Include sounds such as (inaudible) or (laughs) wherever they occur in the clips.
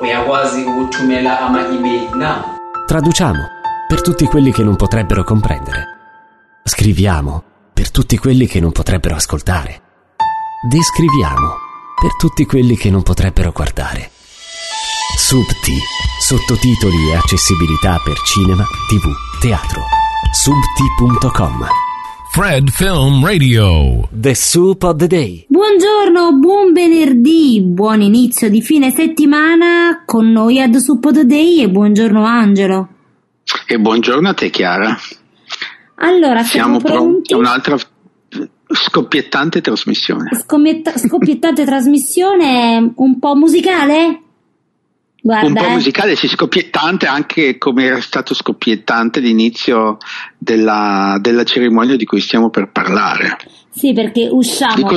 uyakwazi ukuthumela ama-email now Traduciamo per tutti quelli che non potrebbero comprendere. Scriviamo per tutti quelli che non potrebbero ascoltare. Descriviamo per tutti quelli che non potrebbero guardare. Subti, sottotitoli e accessibilità per cinema, tv, teatro. Subti.com Fred Film Radio. The Soup of the Day. Buongiorno, buon venerdì, buon inizio di fine settimana con noi ad Suppo the Day e buongiorno Angelo. E buongiorno a te Chiara. Allora, siamo, Siamo pronti pronti? a un'altra scoppiettante trasmissione. Scommietta- scoppiettante trasmissione un po' musicale? Guarda, Un po' musicale, sì, scoppiettante anche come era stato scoppiettante l'inizio della, della cerimonia di cui stiamo per parlare. Sì, perché usciamo,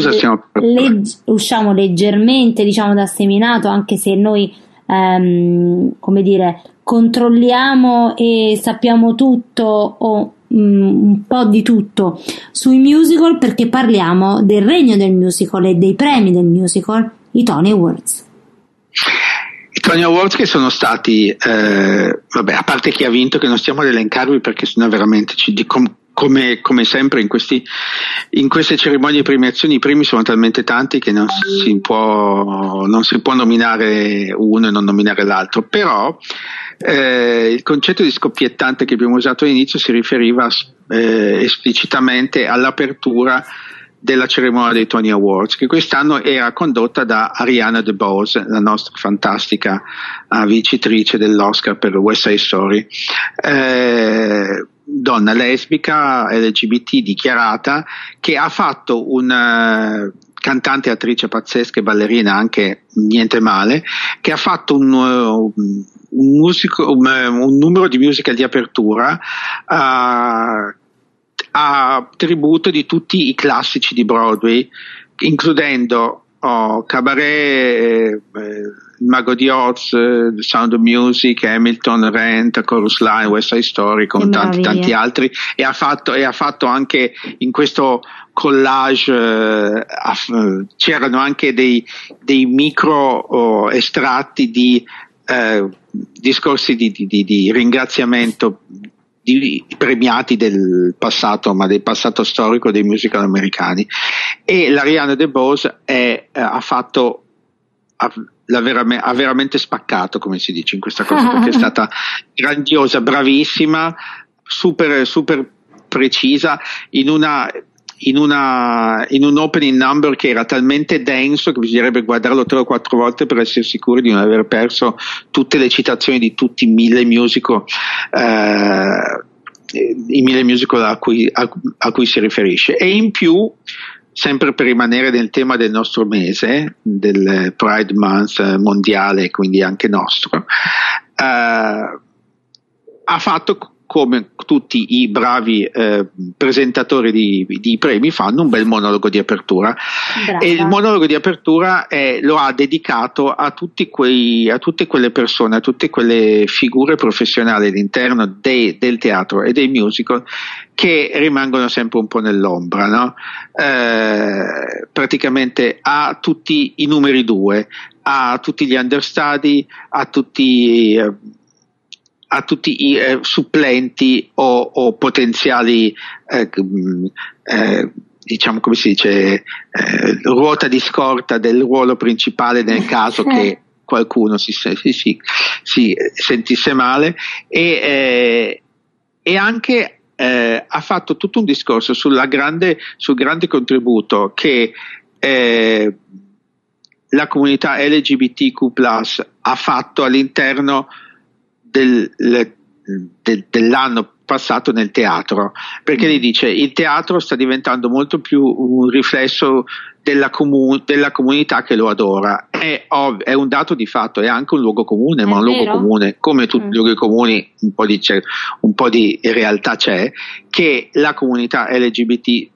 legg- usciamo leggermente, diciamo, da seminato, anche se noi, ehm, come dire, controlliamo e sappiamo tutto o mm, un po' di tutto sui musical perché parliamo del regno del musical e dei premi del musical, i Tony Awards. Tony Awards che sono stati, eh, vabbè, a parte chi ha vinto, che non stiamo ad elencarvi perché sennò veramente ci di- com- come, come sempre in, questi, in queste cerimonie di premiazioni i premi sono talmente tanti che non si può, non si può nominare uno e non nominare l'altro, però eh, il concetto di scoppiettante che abbiamo usato all'inizio si riferiva eh, esplicitamente all'apertura della cerimonia dei Tony Awards, che quest'anno era condotta da Ariana DeBose, la nostra fantastica eh, vincitrice dell'Oscar per West Side Story, eh, donna lesbica, LGBT dichiarata, che ha fatto un eh, cantante, attrice pazzesca e ballerina anche niente male, che ha fatto un, uh, un, musico- un, eh, un numero di musical di apertura eh, a tributo di tutti i classici di Broadway, includendo oh, Cabaret, eh, Il Mago di Oz, eh, The Sound of Music, Hamilton, Rent, Chorus Line, West Side Story, con tanti tanti altri. E ha fatto, e ha fatto anche in questo collage eh, aff- c'erano anche dei, dei micro oh, estratti di eh, discorsi di, di- di- di ringraziamento di premiati del passato, ma del passato storico dei musical americani. E l'Ariana DeBose è, eh, ha fatto ha, verame- ha veramente spaccato, come si dice in questa cosa, perché è (laughs) stata grandiosa, bravissima, super, super precisa in una in, una, in un opening number che era talmente denso che bisognerebbe guardarlo tre o quattro volte per essere sicuri di non aver perso tutte le citazioni di tutti i mille musical eh, i mille musical a cui, a, a cui si riferisce. E in più sempre per rimanere nel tema del nostro mese del Pride Month mondiale quindi anche nostro eh, ha fatto come tutti i bravi eh, presentatori di, di premi fanno un bel monologo di apertura Brava. e il monologo di apertura è- lo ha dedicato a, tutti quei, a tutte quelle persone, a tutte quelle figure professionali all'interno dei- del teatro e dei musical che rimangono sempre un po' nell'ombra, no? Eh, praticamente a tutti i numeri due, a tutti gli understudy, a tutti, eh, a tutti i eh, supplenti o, o potenziali eh, mh, eh, diciamo come si dice eh, ruota di scorta del ruolo principale nel (laughs) caso che qualcuno si, si- si- si sentisse male. E, eh, e anche eh, ha fatto tutto un discorso sulla grande, sul grande contributo che eh, la comunità LGBTQ ha fatto all'interno del- del- dell'anno passato nel teatro, perché lei dice il teatro sta diventando molto più un riflesso della, comu- della comunità che lo adora. È, ov- è un dato di fatto, è anche un luogo comune, È ma un luogo vero. comune, come tutti Mm. i luoghi comuni, un po' di, un po' di realtà c'è, che la comunità LGBT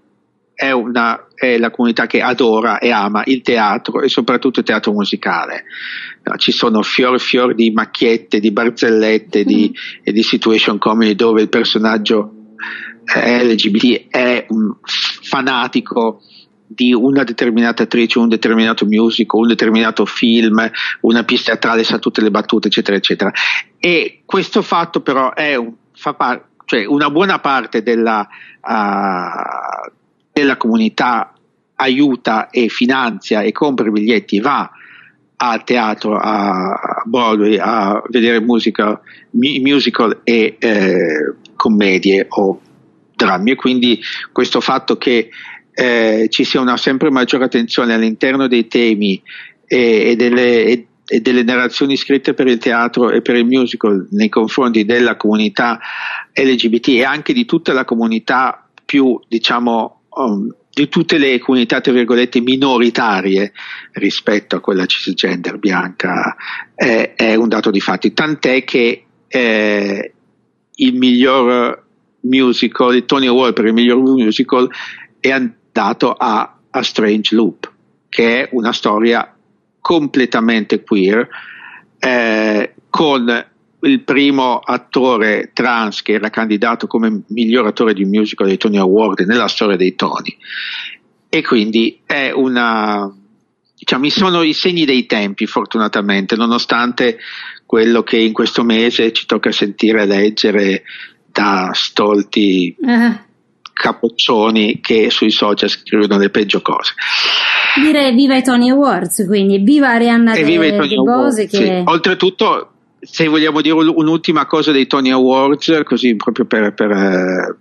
è, una, è la comunità che adora e ama il teatro e soprattutto il teatro musicale. Ci sono fior fior di macchiette, di barzellette di, e di situation comedy dove il personaggio LGBT è un fanatico di una determinata attrice, un determinato musical, un determinato film, una pista teatrale sa tutte le battute, eccetera, eccetera. E questo fatto però è un, fa par- cioè una buona parte della, uh, della comunità aiuta e finanzia e compra i biglietti, va a teatro, a Broadway, a vedere musica, musical e eh, commedie o drammi. E quindi questo fatto che eh, ci sia una sempre maggiore attenzione all'interno dei temi e, e, delle, e, e, delle, narrazioni scritte per il teatro e per il musical nei confronti della comunità LGBT e anche di tutta la comunità più, diciamo, um, di tutte le comunità, tra virgolette, minoritarie rispetto a quella cisgender bianca è, è un dato di fatti, tant'è che eh, il miglior musical, il Tony Award per il miglior musical è dato a A Strange Loop, che è una storia completamente queer, eh, con il primo attore trans che era candidato come miglior attore di musical dei Tony Award nella storia dei Tony. E quindi è una, diciamo, sono i segni dei tempi, fortunatamente, nonostante quello che in questo mese ci tocca sentire e leggere da stolti uh-huh capoccioni che sui social scrivono le peggio cose. Direi viva i Tony Awards, quindi viva Arianna e viva i Tony De Bose. Che... Sì. Oltretutto, se vogliamo dire un'ultima cosa dei Tony Awards, così proprio per, per eh,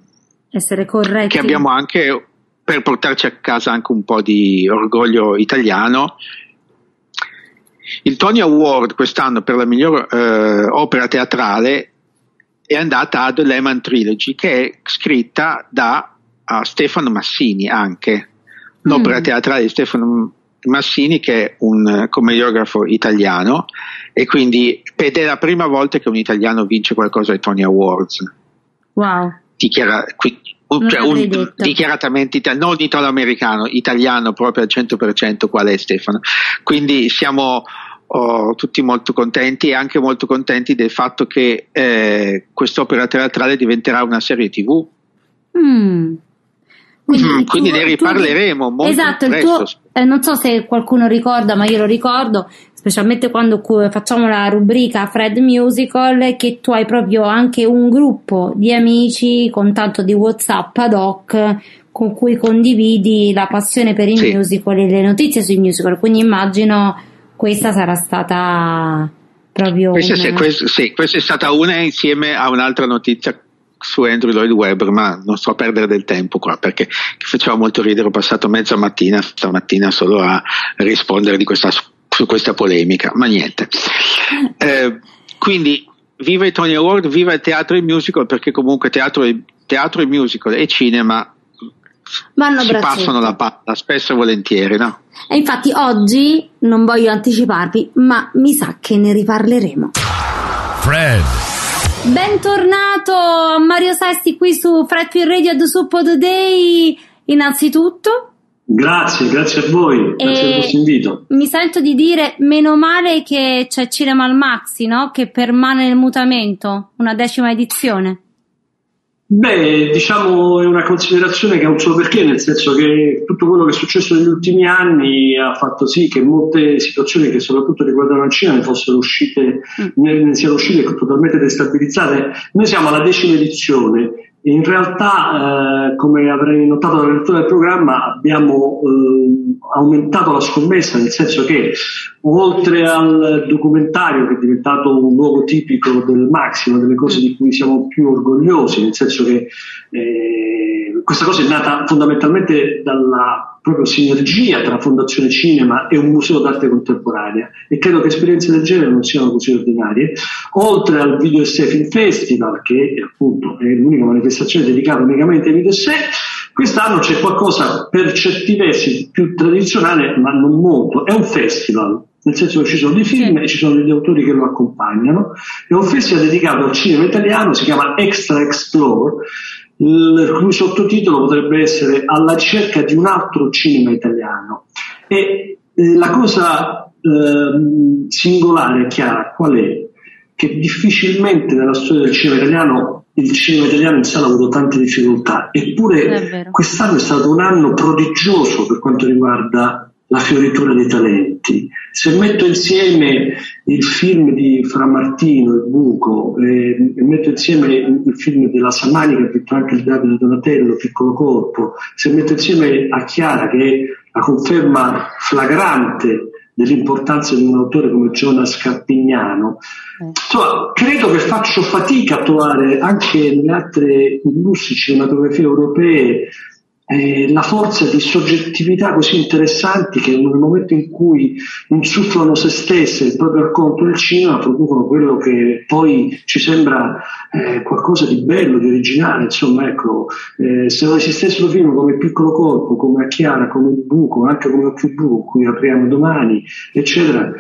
essere corretti, che abbiamo anche per portarci a casa anche un po' di orgoglio italiano. Il Tony Award quest'anno per la miglior eh, opera teatrale è andata a The Lehman Trilogy che è scritta da Stefano Massini anche, l'opera mm. teatrale di Stefano Massini che è un commediografo italiano e quindi ed è la prima volta che un italiano vince qualcosa ai Tony Awards. Wow. Dichiara, qui, cioè un, dichiaratamente non italo-americano, italiano proprio al 100% qual è Stefano. Quindi siamo oh, tutti molto contenti e anche molto contenti del fatto che eh, quest'opera teatrale diventerà una serie tv. Mm. Quindi, mm, quindi tu, ne riparleremo tu, molto esatto, presto. Tuo, eh, non so se qualcuno ricorda, ma io lo ricordo, specialmente quando facciamo la rubrica Fred Musical, che tu hai proprio anche un gruppo di amici con tanto di WhatsApp ad hoc con cui condividi la passione per i sì. musical e le notizie sui musical. Quindi immagino questa sarà stata proprio. Questa, una... questa, sì, questa è stata una insieme a un'altra notizia su Andrew Lloyd Webber, ma non sto a perdere del tempo qua perché faceva molto ridere. Ho passato mezza mattina stamattina solo a rispondere questa, su questa polemica, ma niente. Eh, quindi viva i Tony Award, viva il teatro e il musical, perché comunque teatro e, teatro e musical e cinema Vanno si passano la palla spesso e volentieri, no? E infatti oggi non voglio anticiparvi, ma mi sa che ne riparleremo. Fred. Bentornato Mario Sesti qui su Fred Più Radio ad Suppo Today. Innanzitutto. Grazie, grazie a voi, grazie per questo invito. Mi sento di dire meno male che c'è Cinema al Maxi, no? Che permane nel mutamento, una decima edizione. Beh, diciamo è una considerazione che ha un suo perché, nel senso che tutto quello che è successo negli ultimi anni ha fatto sì che molte situazioni che soprattutto riguardano il cinema fossero uscite, mm. ne, ne siano uscite totalmente destabilizzate. Noi siamo alla decima edizione in realtà, eh, come avrei notato dalla lettura del programma, abbiamo eh, aumentato la scommessa, nel senso che oltre al documentario che è diventato un luogo tipico del Maximo, delle cose di cui siamo più orgogliosi, nel senso che eh, questa cosa è nata fondamentalmente dalla proprio sinergia tra Fondazione Cinema e un museo d'arte contemporanea e credo che esperienze del genere non siano così ordinarie. Oltre al Video Essay Film Festival, che appunto è l'unica manifestazione dedicata unicamente ai video essay, quest'anno c'è qualcosa per certi versi più tradizionale, ma non molto. È un festival, nel senso che ci sono dei film e ci sono degli autori che lo accompagnano. È un festival dedicato al cinema italiano, si chiama Extra Explore il cui sottotitolo potrebbe essere Alla ricerca di un altro cinema italiano. E eh, la cosa eh, singolare e chiara qual è? Che difficilmente nella storia del cinema italiano il cinema italiano in sala ha avuto tante difficoltà, eppure quest'anno è stato un anno prodigioso per quanto riguarda la fioritura dei talenti. Se metto insieme il film di Fra Martino, Il Buco, e, e metto insieme il film della Samani che ha detto anche il Davide Donatello, Piccolo Corpo, se metto insieme a Chiara che è la conferma flagrante dell'importanza di un autore come Jonas Carpignano, eh. insomma, credo che faccio fatica a trovare anche nelle altre illustri cinematografie europee eh, la forza di soggettività così interessanti che nel momento in cui insufflano se stesse il proprio racconto del cinema producono quello che poi ci sembra eh, qualcosa di bello, di originale, insomma ecco, eh, se non esistessero film come Piccolo Corpo, come A Chiara, come Il Buco, anche come Occhio Blu, cui apriamo domani, eccetera,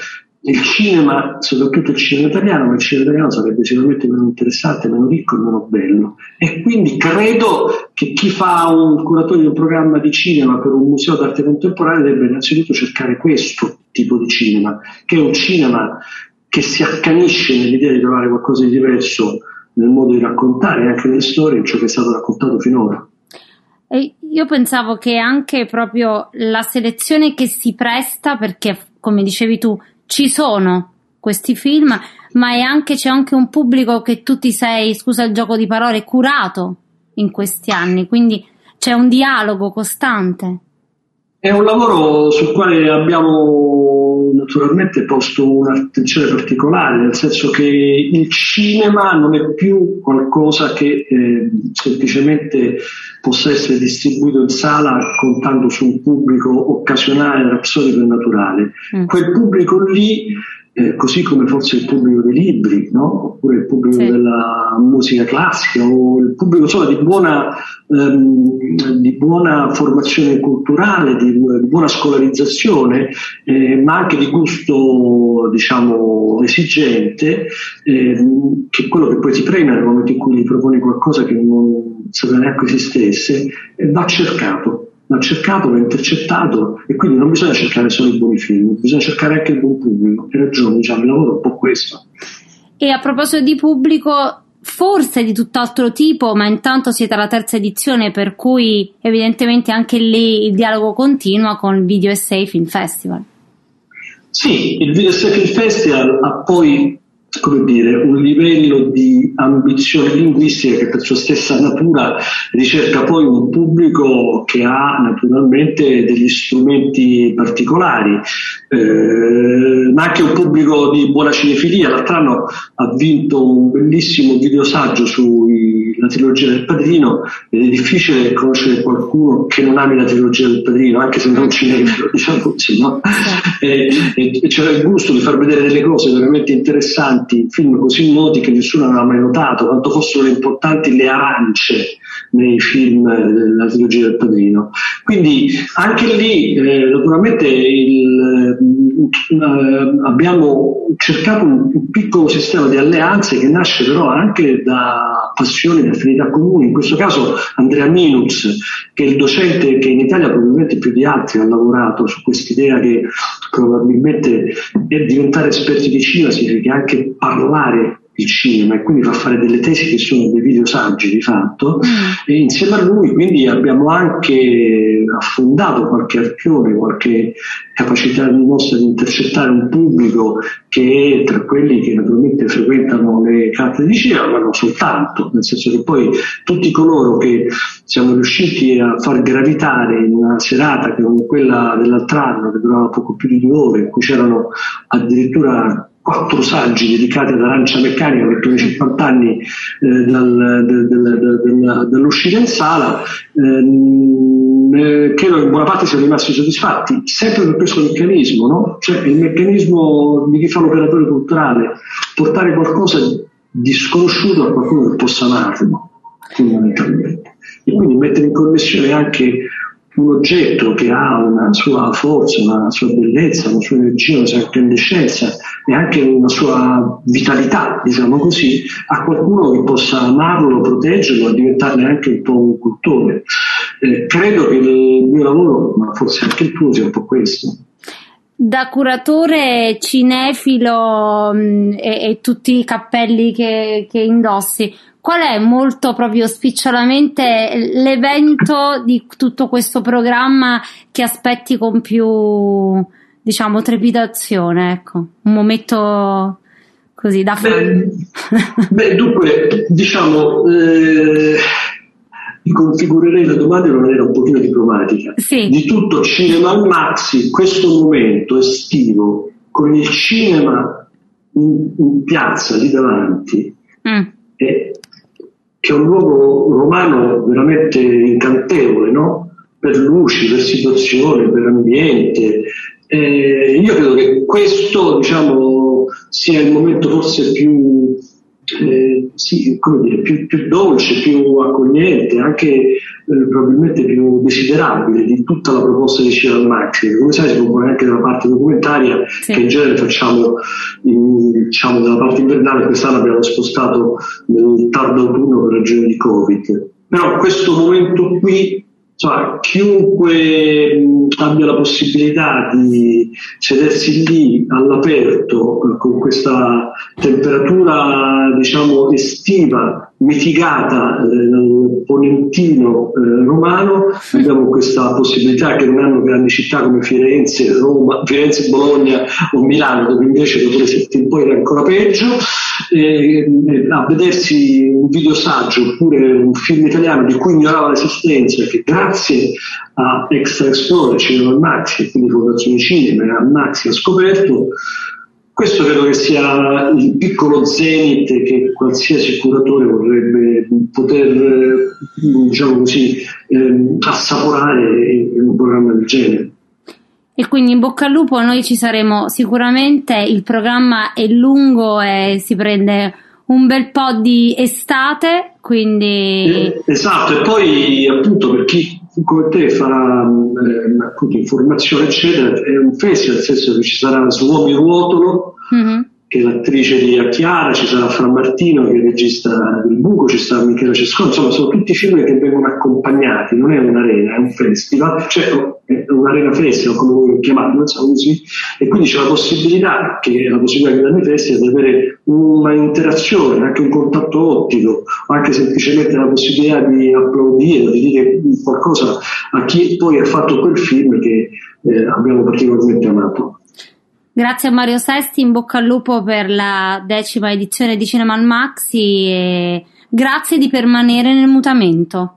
il cinema, soprattutto il cinema italiano, ma il cinema italiano sarebbe sicuramente meno interessante, meno ricco e meno bello. E quindi credo che chi fa un curatore di un programma di cinema per un museo d'arte contemporanea debba innanzitutto cercare questo tipo di cinema, che è un cinema che si accanisce nell'idea di trovare qualcosa di diverso nel modo di raccontare anche nelle storie in ciò che è stato raccontato finora. E io pensavo che anche proprio la selezione che si presta, perché come dicevi tu, ci sono questi film, ma anche, c'è anche un pubblico che tu ti sei, scusa il gioco di parole, curato in questi anni, quindi c'è un dialogo costante. È un lavoro sul quale abbiamo naturalmente posto un'attenzione particolare, nel senso che il cinema non è più qualcosa che eh, semplicemente possa essere distribuito in sala contando su un pubblico occasionale, rapsodico e naturale. Mm. Quel pubblico lì eh, così come forse il pubblico dei libri, no? oppure il pubblico sì. della musica classica, o il pubblico insomma, di, buona, ehm, di buona formazione culturale, di, di buona scolarizzazione, eh, ma anche di gusto diciamo, esigente, ehm, che è quello che poi ti premia nel momento in cui gli proponi qualcosa che non sapeva neanche esistesse, eh, va cercato l'ha cercato, l'ha intercettato e quindi non bisogna cercare solo i buoni film, bisogna cercare anche il buon pubblico. Hai ragione, diciamo, il lavoro è un po' questo. E a proposito di pubblico, forse di tutt'altro tipo, ma intanto siete alla terza edizione, per cui evidentemente anche lì il dialogo continua con il Video Essay Film Festival. Sì, il Video Essay Film Festival ha poi come dire, un livello di ambizione linguistica che per sua stessa natura ricerca poi un pubblico che ha naturalmente degli strumenti particolari, eh, ma anche un pubblico di buona cinefilia. L'altro anno ha vinto un bellissimo videosaggio sulla trilogia del Padrino ed è difficile conoscere qualcuno che non ami la trilogia del Padrino, anche se non cinefilo, (laughs) diciamo così, no? e, e, e c'era il gusto di far vedere delle cose veramente interessanti importanti, film così noti che nessuno aveva mai notato, quanto fossero importanti le arance nei film della trilogia del padrino. Quindi anche lì eh, naturalmente il, eh, abbiamo cercato un, un, piccolo sistema di alleanze che nasce però anche da passioni e affinità comuni. In questo caso Andrea Minuz, che è il docente che in Italia probabilmente più di altri ha lavorato su quest'idea che probabilmente è diventare esperti di cinema significa anche parlare il cinema e quindi fa fare delle tesi che sono dei video saggi di fatto mm. e insieme a lui quindi abbiamo anche affondato qualche archione, qualche capacità nostra di intercettare un pubblico che è tra quelli che naturalmente frequentano le carte di cinema ma non soltanto, nel senso che poi tutti coloro che siamo riusciti a far gravitare in una serata che come quella dell'altro anno che durava poco più di due ore in cui c'erano addirittura quattro saggi dedicati ad arancia meccanica per 50 anni eh, dal, del, del, del, dall'uscita in sala, ehm, eh, credo che in buona parte siano rimasti soddisfatti, sempre per questo meccanismo, no? cioè il meccanismo di chi fa l'operatore culturale, portare qualcosa di sconosciuto a qualcuno che possa amarlo, fondamentalmente. E quindi mettere in connessione anche un oggetto che ha una sua forza, una sua bellezza, una sua energia, una sua incandescenza e anche una sua vitalità, diciamo così, a qualcuno che possa amarlo, proteggerlo e diventarne anche un po' un cultore. Eh, credo che il mio lavoro, ma forse anche il tuo, sia un po' questo. Da curatore cinefilo mh, mm, e, e, tutti i cappelli che, che indossi, qual è molto proprio spicciolamente l'evento di tutto questo programma che aspetti con più, diciamo, trepidazione? Ecco, un momento così da fan. Beh, beh dunque, diciamo, eh, configurerei la domanda in maniera un pochino diplomatica. Sì. Di tutto Cinema Maxi, questo momento estivo, con il cinema in, in piazza lì davanti, mm. è, che è un luogo romano veramente incantevole, no? per luci, per situazione, per ambiente. Eh, io credo che questo diciamo, sia il momento forse più, eh, sì, dire, più, più, dolce, più accogliente, anche eh, probabilmente più desiderabile di tutta la proposta di Ciral Maxi. Come sai si compone anche della parte documentaria sì. che in genere facciamo in, diciamo, nella parte invernale, quest'anno abbiamo spostato nel tardo autunno per ragioni di Covid. Però questo momento qui insomma, chiunque abbia la possibilità di sedersi lì all'aperto eh, con questa temperatura diciamo estiva mitigata eh, dal ponentino eh, romano abbiamo questa possibilità che non hanno grandi città come Firenze, Roma, Firenze, Bologna o Milano dove invece dopo le sette in poi era ancora peggio eh, a vedersi un video saggio oppure un film italiano di cui ignorava l'esistenza che grazie a Extra Explorer, Cinema Maxi, quindi Fondazione Cinema e a Maxi ha scoperto questo credo che sia il piccolo zenith che qualsiasi curatore vorrebbe poter, diciamo così, eh, assaporare in un programma del genere. E quindi in bocca al lupo noi ci saremo sicuramente, il programma è lungo e si prende un bel po' di estate, quindi... Eh, esatto, e poi appunto per chi come te farà eh, informazione eccetera, è un festival, nel senso che ci sarà Suomi Ruotolo, mm-hmm che è l'attrice di Chiara, ci sarà Fra Martino che il regista del Buco, ci sta Michele Cescone, insomma sono tutti film che vengono accompagnati, non è un'arena, è un festival, cioè è un'arena festival come voi chiamate, non so così, e quindi c'è la possibilità, che è la possibilità che danno i festival, di avere una interazione, anche un contatto ottico, o anche semplicemente la possibilità di applaudire, di dire qualcosa a chi poi ha fatto quel film che eh, abbiamo particolarmente amato. Grazie a Mario Sesti, in bocca al lupo per la decima edizione di Cinema Maxi e grazie di permanere nel mutamento.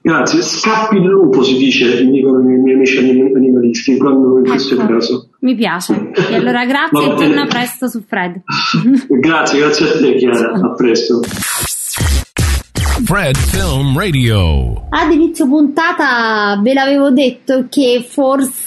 Grazie, scappi il lupo si dice, mi dicono i miei amici animalisti, quando in questo ecco, caso. Mi piace. E allora grazie e torna presto su Fred. (laughs) grazie, grazie a te Chiara, a presto. Fred Film Radio. Ad inizio puntata ve l'avevo detto che forse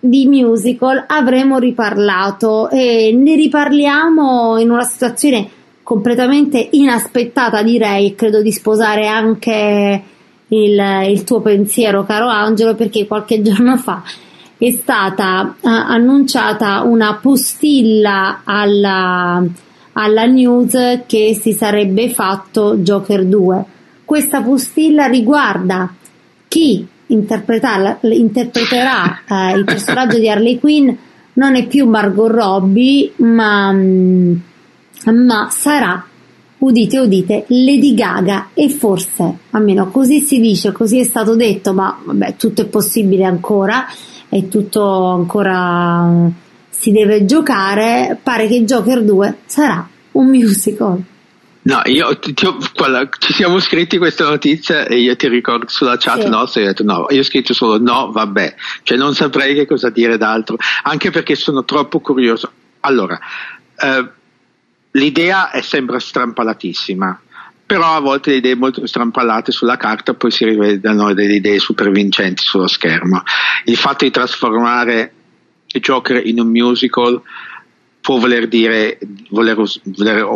di musical avremo riparlato e ne riparliamo in una situazione completamente inaspettata direi, credo di sposare anche il, il tuo pensiero caro Angelo perché qualche giorno fa è stata uh, annunciata una postilla alla alla news che si sarebbe fatto Joker 2. Questa postilla riguarda chi interpreterà, eh, il personaggio di Harley Quinn non è più Margot Robbie, ma, mm, ma sarà, udite udite, Lady Gaga e forse, almeno così si dice, così è stato detto, ma vabbè, tutto è possibile ancora, è tutto ancora si deve giocare, pare che Joker 2 sarà un musical. No, io ti, ti, quella, ci siamo scritti questa notizia e io ti ricordo sulla chat sì. nostra e ho detto no, io ho scritto solo no, vabbè, cioè non saprei che cosa dire d'altro, anche perché sono troppo curioso. Allora, eh, l'idea è, sembra strampalatissima, però a volte le idee molto strampalate sulla carta poi si rivedono delle idee super vincenti sullo schermo. Il fatto di trasformare Joker in un musical può voler dire voler, us- voler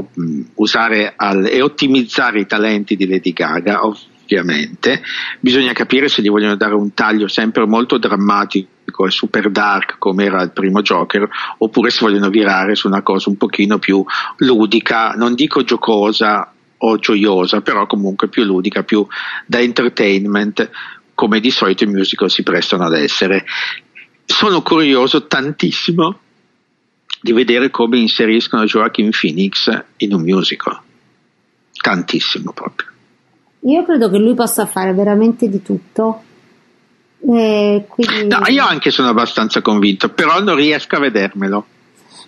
usare al- e ottimizzare i talenti di Lady Gaga, ovviamente. Bisogna capire se gli vogliono dare un taglio sempre molto drammatico e super dark come era il primo Joker, oppure se vogliono virare su una cosa un pochino più ludica, non dico giocosa o gioiosa, però comunque più ludica, più da entertainment, come di solito i musical si prestano ad essere sono curioso tantissimo di vedere come inseriscono Joaquin Phoenix in un musical. tantissimo proprio. Io credo che lui possa fare veramente di tutto. Eh, quindi... No, io anche sono abbastanza convinto, però non riesco a vedermelo.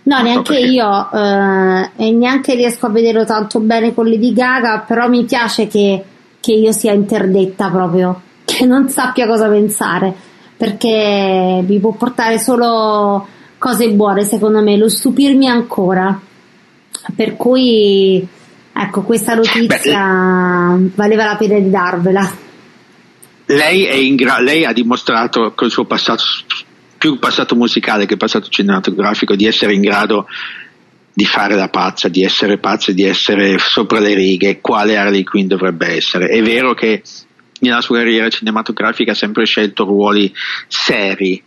No, non neanche so io, eh, e neanche riesco a vederlo tanto bene con Lady Gaga, però mi piace che, che io sia interdetta proprio, (laughs) che non sappia cosa pensare, perché mi può portare solo cose buone, secondo me, lo stupirmi ancora. Per cui, ecco, questa notizia Beh, valeva la pena di darvela. Lei, gra- lei ha dimostrato col suo passato più passato musicale che passato cinematografico, di essere in grado di fare la pazza, di essere pazza, di essere sopra le righe, quale Harley Quinn dovrebbe essere. È vero che nella sua carriera cinematografica ha sempre scelto ruoli seri,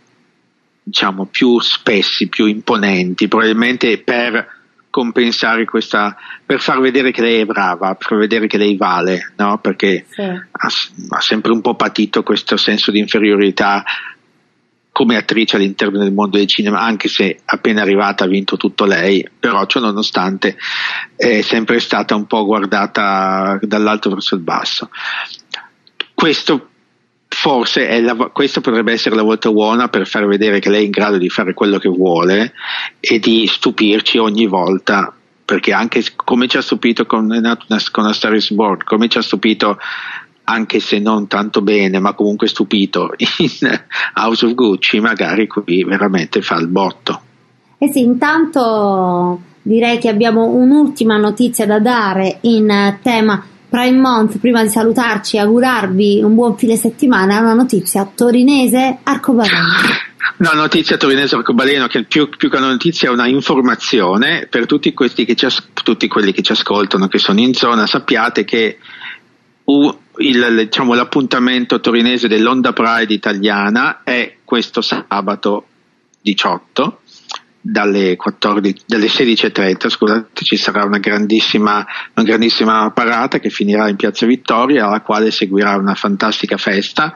diciamo più spessi, più imponenti, probabilmente per compensare questa, per far vedere che lei è brava, per vedere che lei vale, no? perché sì. ha, ha, sempre un po' patito questo senso di inferiorità come attrice all'interno del mondo del cinema, anche se appena arrivata ha vinto tutto lei, però ciò nonostante è sempre stata un po' guardata dall'alto verso il basso. Questo forse la, questa potrebbe essere la volta buona per far vedere che lei è in grado di fare quello che vuole e di stupirci ogni volta perché anche come ci ha stupito con, con A Star is Born, come ci ha stupito anche se non tanto bene, ma comunque stupito in House of Gucci, magari qui veramente fa il botto. Eh sì, intanto direi che abbiamo un'ultima notizia da dare in tema Prime Month, prima di salutarci e augurarvi un buon fine settimana, una notizia torinese arcobaleno. Una notizia torinese arcobaleno che più, più, che una notizia è una informazione per tutti, ci, tutti quelli che ci ascoltano, che sono in zona, sappiate che il, diciamo, l'appuntamento torinese dell'Onda Pride italiana è questo sabato 18 dalle, 14, dalle 16.30 scusate, ci sarà una grandissima, una grandissima parata che finirà in Piazza Vittoria alla quale seguirà una fantastica festa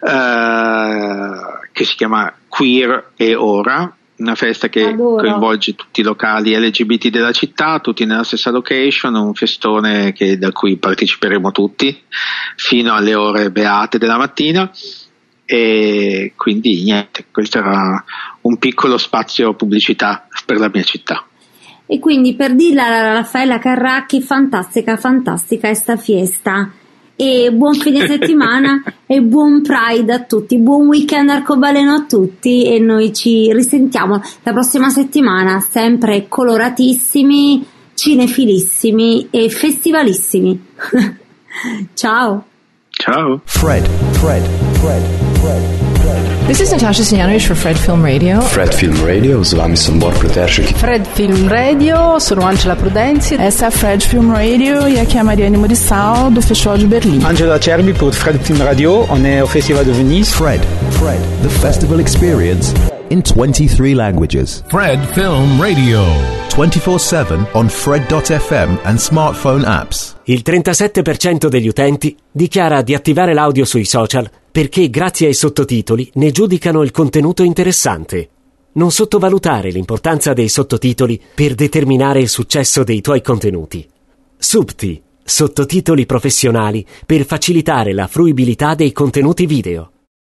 eh, che si chiama Queer e Ora una festa che Adoro. coinvolge tutti i locali LGBT della città, tutti nella stessa location, un festone che, da cui parteciperemo tutti fino alle ore beate della mattina e quindi niente, questo era un piccolo spazio pubblicità per la mia città. E quindi per dirla a Raffaella Carracchi, fantastica, fantastica questa fiesta e buon fine (laughs) settimana e buon Pride a tutti, buon weekend arcobaleno a tutti e noi ci risentiamo la prossima settimana sempre coloratissimi, cinefilissimi e festivalissimi. (laughs) Ciao. Ciao. Fred, Fred, Fred, Fred. This is Natasha Stojanovic for Fred Film Radio. Fred Film Radio, z vami sem Bor Proteršek. Fred Film Radio, sono Angela Prudenzi. Essa é Fred Film Radio e aqui é a Mariane Murissal do Festival de Berlim. Angela Cerbi pour Fred Film Radio, on est au Festival de Venise. Fred, Fred, the festival experience in 23 languages. Fred Film Radio. 24/7 on fred.fm and smartphone apps. Il 37% degli utenti dichiara di attivare l'audio sui social perché grazie ai sottotitoli ne giudicano il contenuto interessante. Non sottovalutare l'importanza dei sottotitoli per determinare il successo dei tuoi contenuti. Subti, sottotitoli professionali per facilitare la fruibilità dei contenuti video.